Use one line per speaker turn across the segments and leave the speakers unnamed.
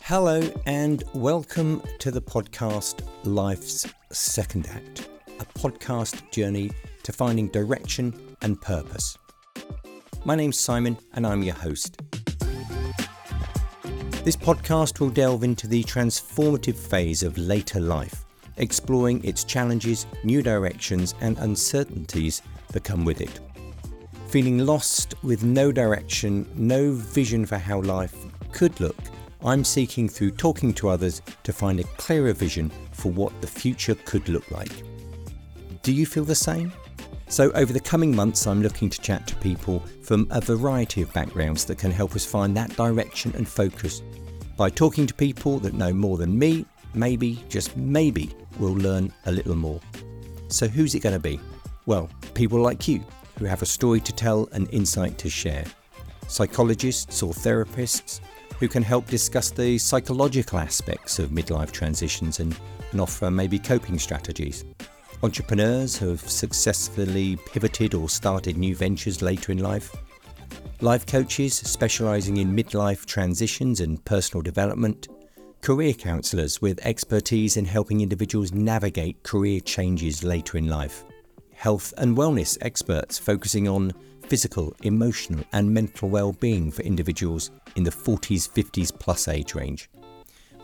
Hello, and welcome to the podcast Life's Second Act, a podcast journey to finding direction and purpose. My name's Simon, and I'm your host. This podcast will delve into the transformative phase of later life, exploring its challenges, new directions, and uncertainties that come with it. Feeling lost with no direction, no vision for how life could look, I'm seeking through talking to others to find a clearer vision for what the future could look like. Do you feel the same? So, over the coming months, I'm looking to chat to people from a variety of backgrounds that can help us find that direction and focus. By talking to people that know more than me, maybe, just maybe, we'll learn a little more. So, who's it going to be? Well, people like you who have a story to tell and insight to share. Psychologists or therapists who can help discuss the psychological aspects of midlife transitions and, and offer maybe coping strategies. Entrepreneurs who have successfully pivoted or started new ventures later in life. Life coaches specialising in midlife transitions and personal development. Career counsellors with expertise in helping individuals navigate career changes later in life. Health and wellness experts focusing on physical, emotional, and mental well being for individuals in the 40s, 50s plus age range.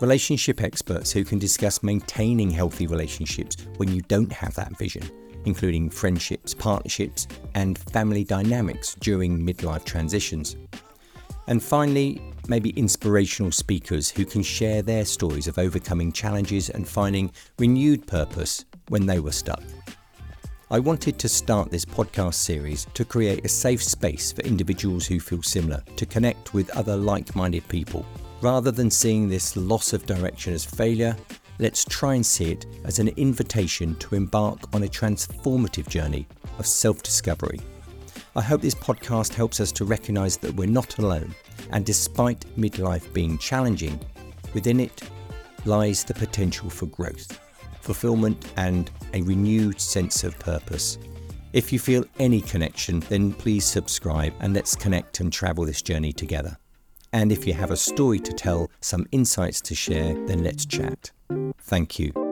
Relationship experts who can discuss maintaining healthy relationships when you don't have that vision, including friendships, partnerships, and family dynamics during midlife transitions. And finally, maybe inspirational speakers who can share their stories of overcoming challenges and finding renewed purpose when they were stuck. I wanted to start this podcast series to create a safe space for individuals who feel similar to connect with other like minded people. Rather than seeing this loss of direction as failure, let's try and see it as an invitation to embark on a transformative journey of self discovery. I hope this podcast helps us to recognize that we're not alone, and despite midlife being challenging, within it lies the potential for growth fulfillment, and a renewed sense of purpose. If you feel any connection, then please subscribe and let's connect and travel this journey together. And if you have a story to tell, some insights to share, then let's chat. Thank you.